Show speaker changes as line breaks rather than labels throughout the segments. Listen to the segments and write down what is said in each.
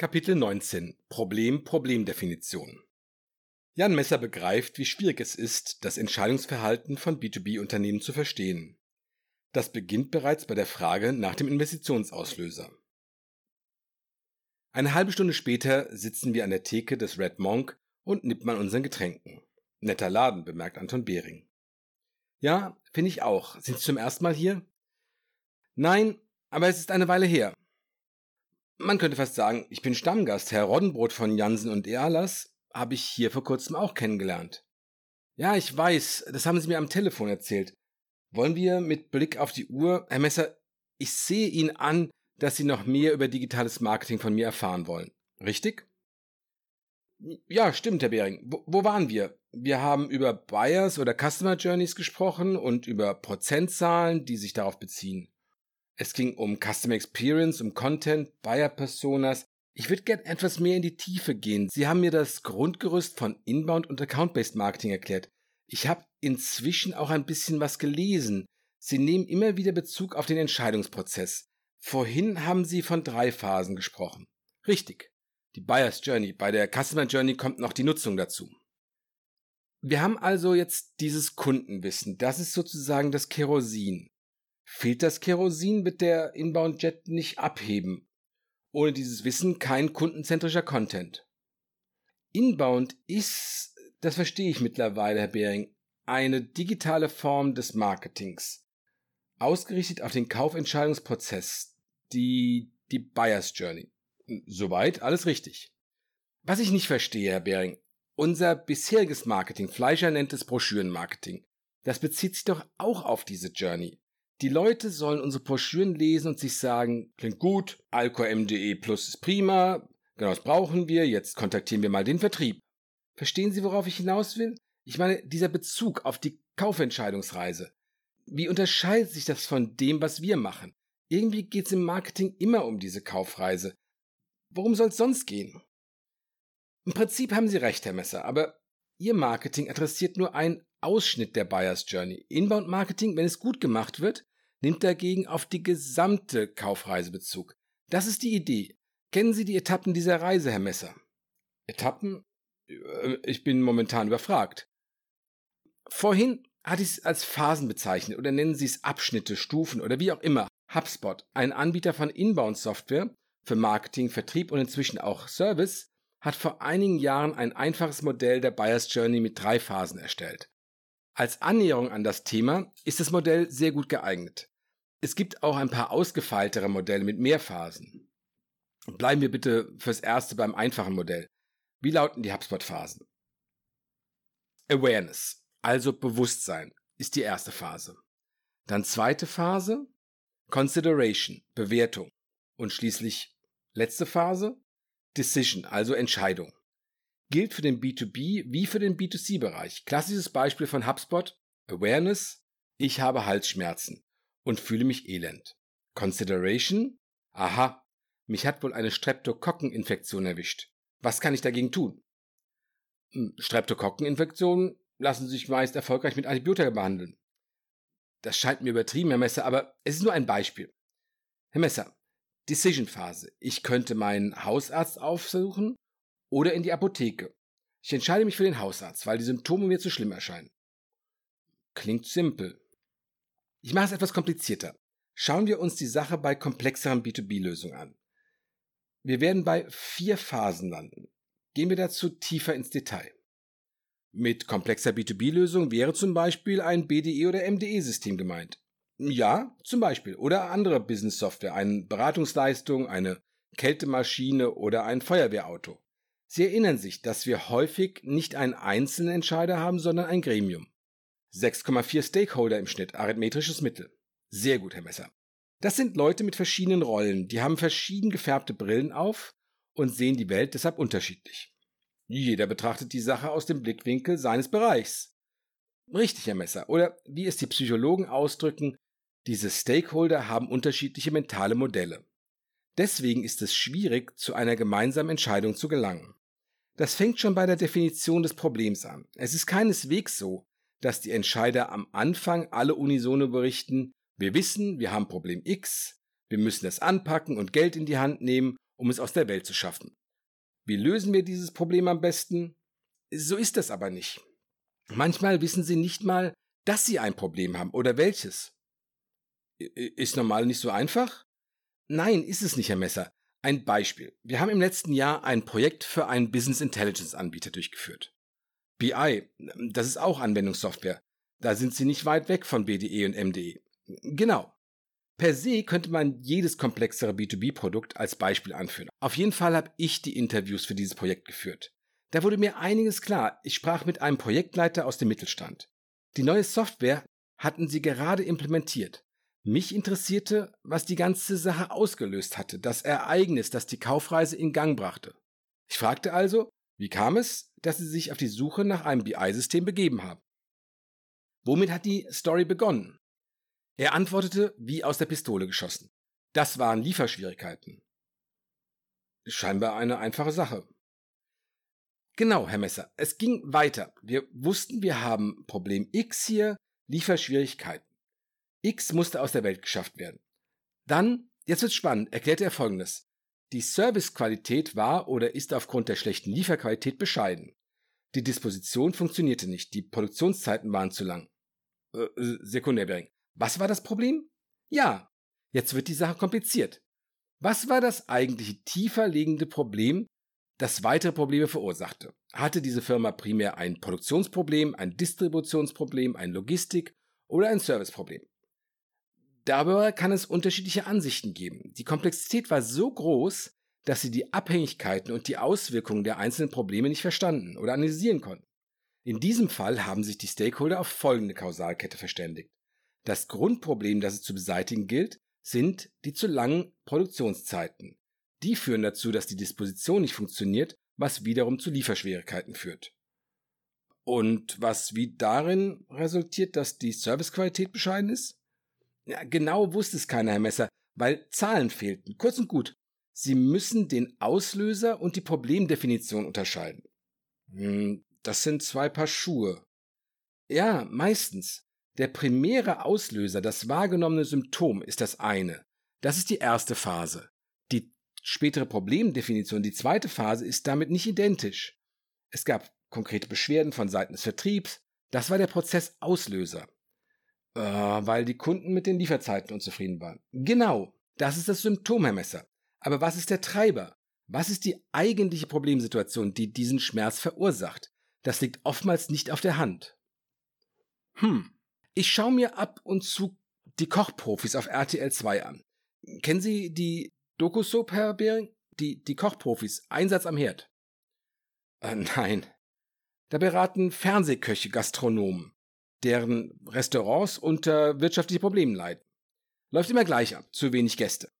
Kapitel 19 Problem Problemdefinition Jan Messer begreift, wie schwierig es ist, das Entscheidungsverhalten von B2B-Unternehmen zu verstehen. Das beginnt bereits bei der Frage nach dem Investitionsauslöser. Eine halbe Stunde später sitzen wir an der Theke des Red Monk und nippen an unseren Getränken. Netter Laden, bemerkt Anton Behring. Ja, finde ich auch. Sind Sie zum ersten Mal hier? Nein, aber es ist eine Weile her. Man könnte fast sagen, ich bin Stammgast. Herr Roddenbrot von Jansen und Ealas habe ich hier vor kurzem auch kennengelernt. Ja, ich weiß, das haben Sie mir am Telefon erzählt. Wollen wir mit Blick auf die Uhr, Herr Messer, ich sehe Ihnen an, dass Sie noch mehr über digitales Marketing von mir erfahren wollen. Richtig? Ja, stimmt, Herr Behring. Wo, wo waren wir? Wir haben über Buyers oder Customer Journeys gesprochen und über Prozentzahlen, die sich darauf beziehen. Es ging um Customer Experience, um Content, Buyer Personas. Ich würde gern etwas mehr in die Tiefe gehen. Sie haben mir das Grundgerüst von Inbound und Account-Based Marketing erklärt. Ich habe inzwischen auch ein bisschen was gelesen. Sie nehmen immer wieder Bezug auf den Entscheidungsprozess. Vorhin haben Sie von drei Phasen gesprochen. Richtig. Die Buyer's Journey. Bei der Customer Journey kommt noch die Nutzung dazu. Wir haben also jetzt dieses Kundenwissen. Das ist sozusagen das Kerosin. Fehlt das Kerosin, wird der Inbound Jet nicht abheben. Ohne dieses Wissen kein kundenzentrischer Content. Inbound ist, das verstehe ich mittlerweile, Herr Behring, eine digitale Form des Marketings. Ausgerichtet auf den Kaufentscheidungsprozess, die, die Buyer's Journey. Soweit alles richtig. Was ich nicht verstehe, Herr Behring, unser bisheriges Marketing, Fleischer nennt es Broschürenmarketing, das bezieht sich doch auch auf diese Journey. Die Leute sollen unsere Broschüren lesen und sich sagen, klingt gut, alcor.mde plus ist prima, genau das brauchen wir, jetzt kontaktieren wir mal den Vertrieb. Verstehen Sie, worauf ich hinaus will? Ich meine, dieser Bezug auf die Kaufentscheidungsreise. Wie unterscheidet sich das von dem, was wir machen? Irgendwie geht es im Marketing immer um diese Kaufreise. Worum soll es sonst gehen? Im Prinzip haben Sie recht, Herr Messer, aber Ihr Marketing adressiert nur einen Ausschnitt der Buyer's Journey. Inbound Marketing, wenn es gut gemacht wird, nimmt dagegen auf die gesamte Kaufreise Bezug. Das ist die Idee. Kennen Sie die Etappen dieser Reise, Herr Messer? Etappen? Äh, ich bin momentan überfragt. Vorhin hatte ich es als Phasen bezeichnet oder nennen Sie es Abschnitte, Stufen oder wie auch immer. HubSpot, ein Anbieter von Inbound-Software für Marketing, Vertrieb und inzwischen auch Service, hat vor einigen Jahren ein einfaches Modell der Buyer's Journey mit drei Phasen erstellt. Als Annäherung an das Thema ist das Modell sehr gut geeignet. Es gibt auch ein paar ausgefeiltere Modelle mit mehr Phasen. Bleiben wir bitte fürs erste beim einfachen Modell. Wie lauten die HubSpot-Phasen? Awareness, also Bewusstsein, ist die erste Phase. Dann zweite Phase, Consideration, Bewertung. Und schließlich letzte Phase, Decision, also Entscheidung gilt für den B2B wie für den B2C-Bereich. Klassisches Beispiel von HubSpot, Awareness, ich habe Halsschmerzen und fühle mich elend. Consideration, aha, mich hat wohl eine Streptokokkeninfektion erwischt. Was kann ich dagegen tun? Hm, Streptokokkeninfektionen lassen sich meist erfolgreich mit Antibiotika behandeln. Das scheint mir übertrieben, Herr Messer, aber es ist nur ein Beispiel. Herr Messer, Decision-Phase. Ich könnte meinen Hausarzt aufsuchen oder in die Apotheke. Ich entscheide mich für den Hausarzt, weil die Symptome mir zu schlimm erscheinen. Klingt simpel. Ich mache es etwas komplizierter. Schauen wir uns die Sache bei komplexeren B2B-Lösungen an. Wir werden bei vier Phasen landen. Gehen wir dazu tiefer ins Detail. Mit komplexer B2B-Lösung wäre zum Beispiel ein BDE oder MDE-System gemeint. Ja, zum Beispiel. Oder andere Business-Software, eine Beratungsleistung, eine Kältemaschine oder ein Feuerwehrauto. Sie erinnern sich, dass wir häufig nicht einen einzelnen Entscheider haben, sondern ein Gremium. 6,4 Stakeholder im Schnitt, arithmetrisches Mittel. Sehr gut, Herr Messer. Das sind Leute mit verschiedenen Rollen, die haben verschieden gefärbte Brillen auf und sehen die Welt deshalb unterschiedlich. Jeder betrachtet die Sache aus dem Blickwinkel seines Bereichs. Richtig, Herr Messer. Oder wie es die Psychologen ausdrücken, diese Stakeholder haben unterschiedliche mentale Modelle. Deswegen ist es schwierig, zu einer gemeinsamen Entscheidung zu gelangen. Das fängt schon bei der Definition des Problems an. Es ist keineswegs so, dass die Entscheider am Anfang alle unisono berichten, wir wissen, wir haben Problem X, wir müssen es anpacken und Geld in die Hand nehmen um es aus der Welt zu schaffen. Wie lösen wir dieses Problem am besten? So ist das aber nicht. Manchmal wissen sie nicht mal, dass sie ein Problem haben oder welches. Ist normal nicht so einfach? Nein, ist es nicht, Herr Messer. Ein Beispiel. Wir haben im letzten Jahr ein Projekt für einen Business Intelligence Anbieter durchgeführt. BI, das ist auch Anwendungssoftware. Da sind Sie nicht weit weg von BDE und MDE. Genau. Per se könnte man jedes komplexere B2B-Produkt als Beispiel anführen. Auf jeden Fall habe ich die Interviews für dieses Projekt geführt. Da wurde mir einiges klar. Ich sprach mit einem Projektleiter aus dem Mittelstand. Die neue Software hatten sie gerade implementiert. Mich interessierte, was die ganze Sache ausgelöst hatte, das Ereignis, das die Kaufreise in Gang brachte. Ich fragte also, wie kam es, dass sie sich auf die Suche nach einem BI-System begeben haben? Womit hat die Story begonnen? Er antwortete wie aus der Pistole geschossen. Das waren Lieferschwierigkeiten. Scheinbar eine einfache Sache. Genau, Herr Messer, es ging weiter. Wir wussten, wir haben Problem X hier, Lieferschwierigkeiten. X musste aus der Welt geschafft werden. Dann, jetzt wird's spannend, erklärte er folgendes. Die Servicequalität war oder ist aufgrund der schlechten Lieferqualität bescheiden. Die Disposition funktionierte nicht, die Produktionszeiten waren zu lang. Äh, Sekundärbering. Was war das Problem? Ja, jetzt wird die Sache kompliziert. Was war das eigentliche tiefer liegende Problem, das weitere Probleme verursachte? Hatte diese Firma primär ein Produktionsproblem, ein Distributionsproblem, ein Logistik- oder ein Serviceproblem? Darüber kann es unterschiedliche Ansichten geben. Die Komplexität war so groß, dass sie die Abhängigkeiten und die Auswirkungen der einzelnen Probleme nicht verstanden oder analysieren konnten. In diesem Fall haben sich die Stakeholder auf folgende Kausalkette verständigt. Das Grundproblem, das es zu beseitigen gilt, sind die zu langen Produktionszeiten. Die führen dazu, dass die Disposition nicht funktioniert, was wiederum zu Lieferschwierigkeiten führt. Und was wie darin resultiert, dass die Servicequalität bescheiden ist? Ja, genau wusste es keiner, Herr Messer, weil Zahlen fehlten. Kurz und gut. Sie müssen den Auslöser und die Problemdefinition unterscheiden. Hm, das sind zwei Paar Schuhe. Ja, meistens. Der primäre Auslöser, das wahrgenommene Symptom, ist das eine. Das ist die erste Phase. Die spätere Problemdefinition, die zweite Phase, ist damit nicht identisch. Es gab konkrete Beschwerden von Seiten des Vertriebs. Das war der Prozessauslöser. Äh, weil die Kunden mit den Lieferzeiten unzufrieden waren. Genau, das ist das Symptom, Herr Messer. Aber was ist der Treiber? Was ist die eigentliche Problemsituation, die diesen Schmerz verursacht? Das liegt oftmals nicht auf der Hand. Hm, ich schaue mir ab und zu die Kochprofis auf RTL 2 an. Kennen Sie die Doku-Soap, Herr Behring? Die, die Kochprofis, Einsatz am Herd. Äh, nein. Da beraten Fernsehköche Gastronomen, deren Restaurants unter wirtschaftlichen Problemen leiden. Läuft immer gleich ab, zu wenig Gäste.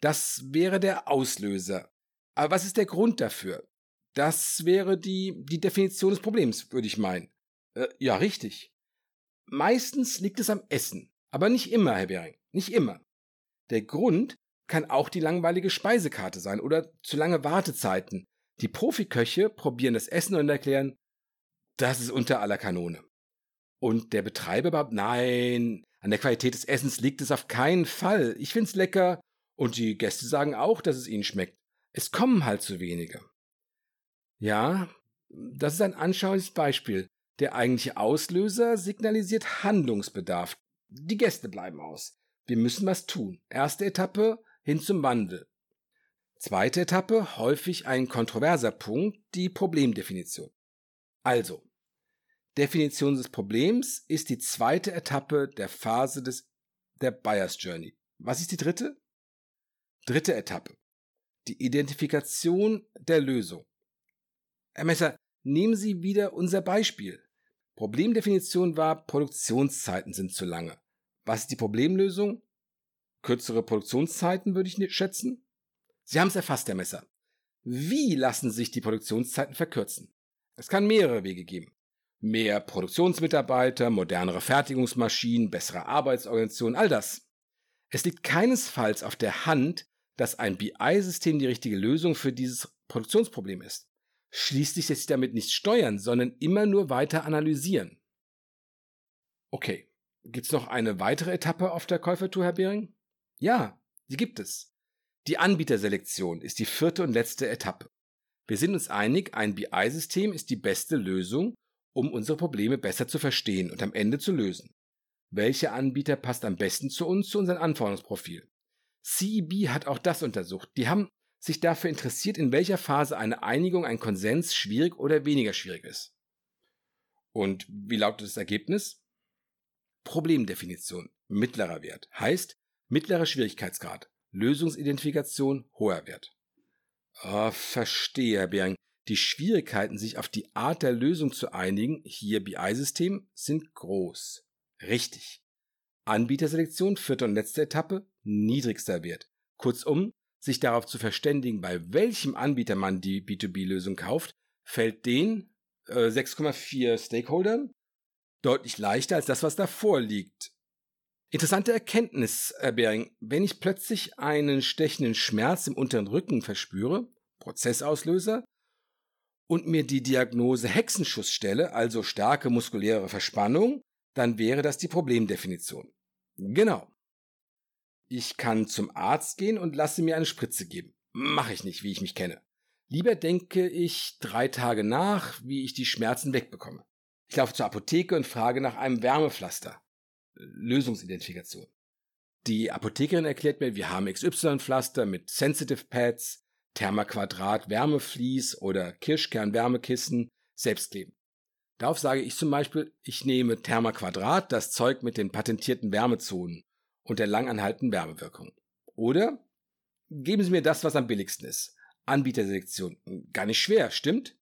Das wäre der Auslöser. Aber was ist der Grund dafür? Das wäre die, die Definition des Problems, würde ich meinen. Äh, ja, richtig. Meistens liegt es am Essen, aber nicht immer, Herr Bering, nicht immer. Der Grund kann auch die langweilige Speisekarte sein oder zu lange Wartezeiten. Die Profiköche probieren das Essen und erklären, das ist unter aller Kanone. Und der Betreiber behauptet, nein, an der Qualität des Essens liegt es auf keinen Fall. Ich find's lecker. Und die Gäste sagen auch, dass es ihnen schmeckt. Es kommen halt zu wenige. Ja, das ist ein anschauliches Beispiel. Der eigentliche Auslöser signalisiert Handlungsbedarf. Die Gäste bleiben aus. Wir müssen was tun. Erste Etappe hin zum Wandel. Zweite Etappe, häufig ein kontroverser Punkt, die Problemdefinition. Also, Definition des Problems ist die zweite Etappe der Phase des, der Buyer's Journey. Was ist die dritte? Dritte Etappe. Die Identifikation der Lösung. Herr Messer, nehmen Sie wieder unser Beispiel. Problemdefinition war, Produktionszeiten sind zu lange. Was ist die Problemlösung? Kürzere Produktionszeiten, würde ich schätzen. Sie haben es erfasst, Herr Messer. Wie lassen sich die Produktionszeiten verkürzen? Es kann mehrere Wege geben. Mehr Produktionsmitarbeiter, modernere Fertigungsmaschinen, bessere Arbeitsorganisation, all das. Es liegt keinesfalls auf der Hand, dass ein BI-System die richtige Lösung für dieses Produktionsproblem ist. Schließlich lässt sich damit nicht steuern, sondern immer nur weiter analysieren. Okay, gibt's noch eine weitere Etappe auf der Käufertour, Herr Behring? Ja, die gibt es. Die Anbieterselektion ist die vierte und letzte Etappe. Wir sind uns einig, ein BI-System ist die beste Lösung, um unsere Probleme besser zu verstehen und am Ende zu lösen. Welcher Anbieter passt am besten zu uns, zu unserem Anforderungsprofil? CEB hat auch das untersucht. Die haben sich dafür interessiert, in welcher Phase eine Einigung, ein Konsens schwierig oder weniger schwierig ist. Und wie lautet das Ergebnis? Problemdefinition, mittlerer Wert, heißt mittlerer Schwierigkeitsgrad, Lösungsidentifikation, hoher Wert. Oh, verstehe, Herr Bering. Die Schwierigkeiten, sich auf die Art der Lösung zu einigen, hier BI-System, sind groß. Richtig. Anbieterselektion, vierte und letzte Etappe, niedrigster Wert. Kurzum, sich darauf zu verständigen, bei welchem Anbieter man die B2B-Lösung kauft, fällt den äh, 6,4 Stakeholdern deutlich leichter als das, was davor liegt. Interessante Erkenntnis, Herr Bering. Wenn ich plötzlich einen stechenden Schmerz im unteren Rücken verspüre, Prozessauslöser, und mir die Diagnose Hexenschuss stelle, also starke muskuläre Verspannung, dann wäre das die Problemdefinition. Genau. Ich kann zum Arzt gehen und lasse mir eine Spritze geben. Mache ich nicht, wie ich mich kenne. Lieber denke ich drei Tage nach, wie ich die Schmerzen wegbekomme. Ich laufe zur Apotheke und frage nach einem Wärmepflaster. Lösungsidentifikation. Die Apothekerin erklärt mir, wir haben XY-Pflaster mit Sensitive Pads, Thermaquadrat Wärmeflies oder Kirschkern Wärmekissen, Selbstkleben. Darauf sage ich zum Beispiel, ich nehme Thermaquadrat, das Zeug mit den patentierten Wärmezonen und der langanhaltenden Wärmewirkung. Oder geben Sie mir das, was am billigsten ist. Anbieterselektion. Gar nicht schwer, stimmt?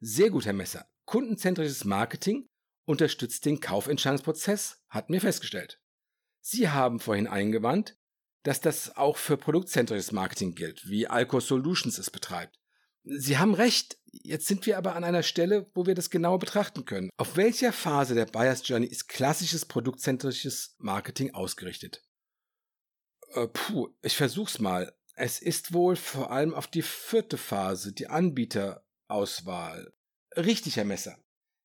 Sehr gut, Herr Messer. Kundenzentrisches Marketing unterstützt den Kaufentscheidungsprozess, hat mir festgestellt. Sie haben vorhin eingewandt, dass das auch für produktzentrisches Marketing gilt, wie Alco Solutions es betreibt. Sie haben recht, jetzt sind wir aber an einer Stelle, wo wir das genauer betrachten können. Auf welcher Phase der Buyers Journey ist klassisches produktzentrisches Marketing ausgerichtet? Äh, puh, ich versuch's mal. Es ist wohl vor allem auf die vierte Phase, die Anbieterauswahl. Richtig, Herr Messer.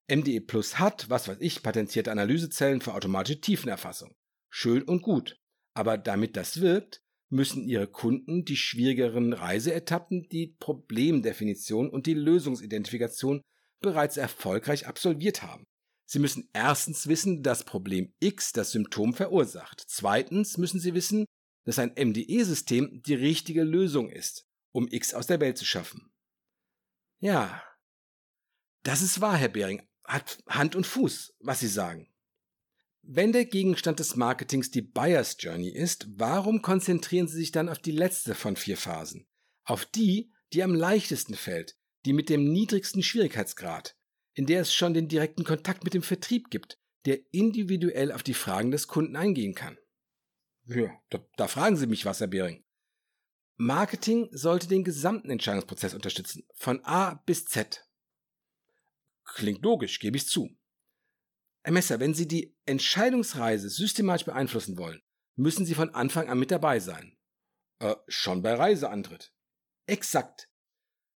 MDE Plus hat, was weiß ich, patentierte Analysezellen für automatische Tiefenerfassung. Schön und gut. Aber damit das wirkt, müssen ihre Kunden die schwierigeren Reiseetappen, die Problemdefinition und die Lösungsidentifikation bereits erfolgreich absolviert haben. Sie müssen erstens wissen, dass Problem X das Symptom verursacht. Zweitens müssen sie wissen, dass ein MDE-System die richtige Lösung ist, um X aus der Welt zu schaffen. Ja, das ist wahr, Herr Behring, hat Hand und Fuß, was Sie sagen. Wenn der Gegenstand des Marketings die Buyer's Journey ist, warum konzentrieren Sie sich dann auf die letzte von vier Phasen? Auf die, die am leichtesten fällt, die mit dem niedrigsten Schwierigkeitsgrad, in der es schon den direkten Kontakt mit dem Vertrieb gibt, der individuell auf die Fragen des Kunden eingehen kann. Ja, da, da fragen Sie mich was, Herr Behring. Marketing sollte den gesamten Entscheidungsprozess unterstützen, von A bis Z. Klingt logisch, gebe ich zu. Herr Messer, wenn Sie die Entscheidungsreise systematisch beeinflussen wollen, müssen Sie von Anfang an mit dabei sein. Äh, schon bei Reiseantritt. Exakt.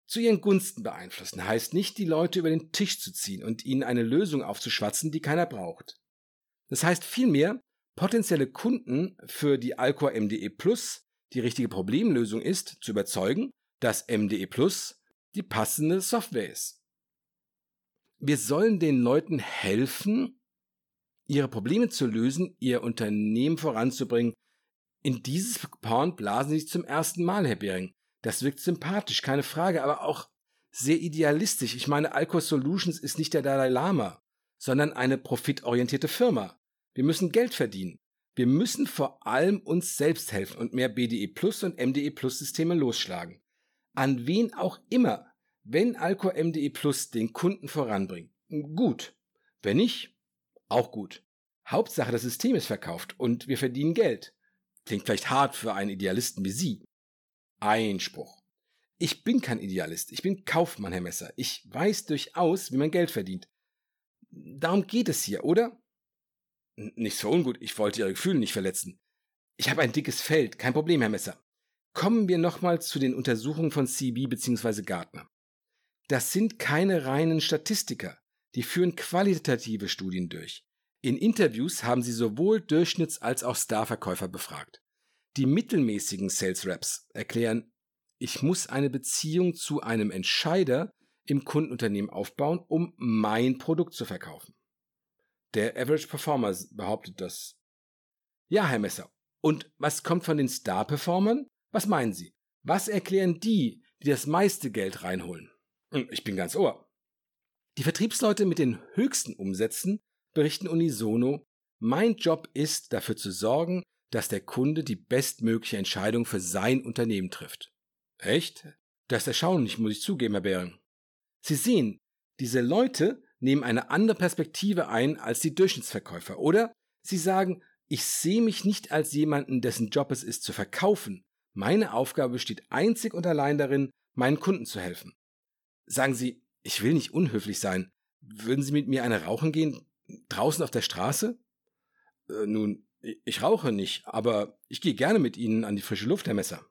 Zu Ihren Gunsten beeinflussen heißt nicht, die Leute über den Tisch zu ziehen und ihnen eine Lösung aufzuschwatzen, die keiner braucht. Das heißt vielmehr, potenzielle Kunden für die Alcor MDE Plus die richtige Problemlösung ist, zu überzeugen, dass MDE Plus die passende Software ist. Wir sollen den Leuten helfen, ihre Probleme zu lösen, ihr Unternehmen voranzubringen. In dieses Porn blasen sie sich zum ersten Mal, Herr Bering. Das wirkt sympathisch, keine Frage, aber auch sehr idealistisch. Ich meine, Alco Solutions ist nicht der Dalai Lama, sondern eine profitorientierte Firma. Wir müssen Geld verdienen. Wir müssen vor allem uns selbst helfen und mehr BDE Plus und MDE Plus Systeme losschlagen. An wen auch immer, wenn Alcor MDE Plus den Kunden voranbringt. Gut. Wenn nicht, auch gut. Hauptsache, das System ist verkauft und wir verdienen Geld. Klingt vielleicht hart für einen Idealisten wie Sie. Einspruch. Ich bin kein Idealist, ich bin Kaufmann, Herr Messer. Ich weiß durchaus, wie man Geld verdient. Darum geht es hier, oder? Nicht so ungut, ich wollte Ihre Gefühle nicht verletzen. Ich habe ein dickes Feld, kein Problem, Herr Messer. Kommen wir nochmal zu den Untersuchungen von CB bzw. Gartner. Das sind keine reinen Statistiker. Die führen qualitative Studien durch. In Interviews haben sie sowohl Durchschnitts- als auch Starverkäufer befragt. Die mittelmäßigen Sales Reps erklären, ich muss eine Beziehung zu einem Entscheider im Kundenunternehmen aufbauen, um mein Produkt zu verkaufen. Der Average Performer behauptet das. Ja, Herr Messer. Und was kommt von den Star Performern? Was meinen Sie? Was erklären die, die das meiste Geld reinholen? Hm, ich bin ganz ohr. Die Vertriebsleute mit den höchsten Umsätzen berichten unisono, mein Job ist, dafür zu sorgen, dass der Kunde die bestmögliche Entscheidung für sein Unternehmen trifft. Echt? Das ist erstaunlich, muss ich zugeben, Herr Behring. Sie sehen, diese Leute nehmen eine andere Perspektive ein als die Durchschnittsverkäufer. Oder sie sagen, ich sehe mich nicht als jemanden, dessen Job es ist zu verkaufen. Meine Aufgabe besteht einzig und allein darin, meinen Kunden zu helfen. Sagen Sie, ich will nicht unhöflich sein. Würden Sie mit mir eine rauchen gehen? Draußen auf der Straße? Äh, nun, ich rauche nicht, aber ich gehe gerne mit Ihnen an die frische Luft, Herr Messer.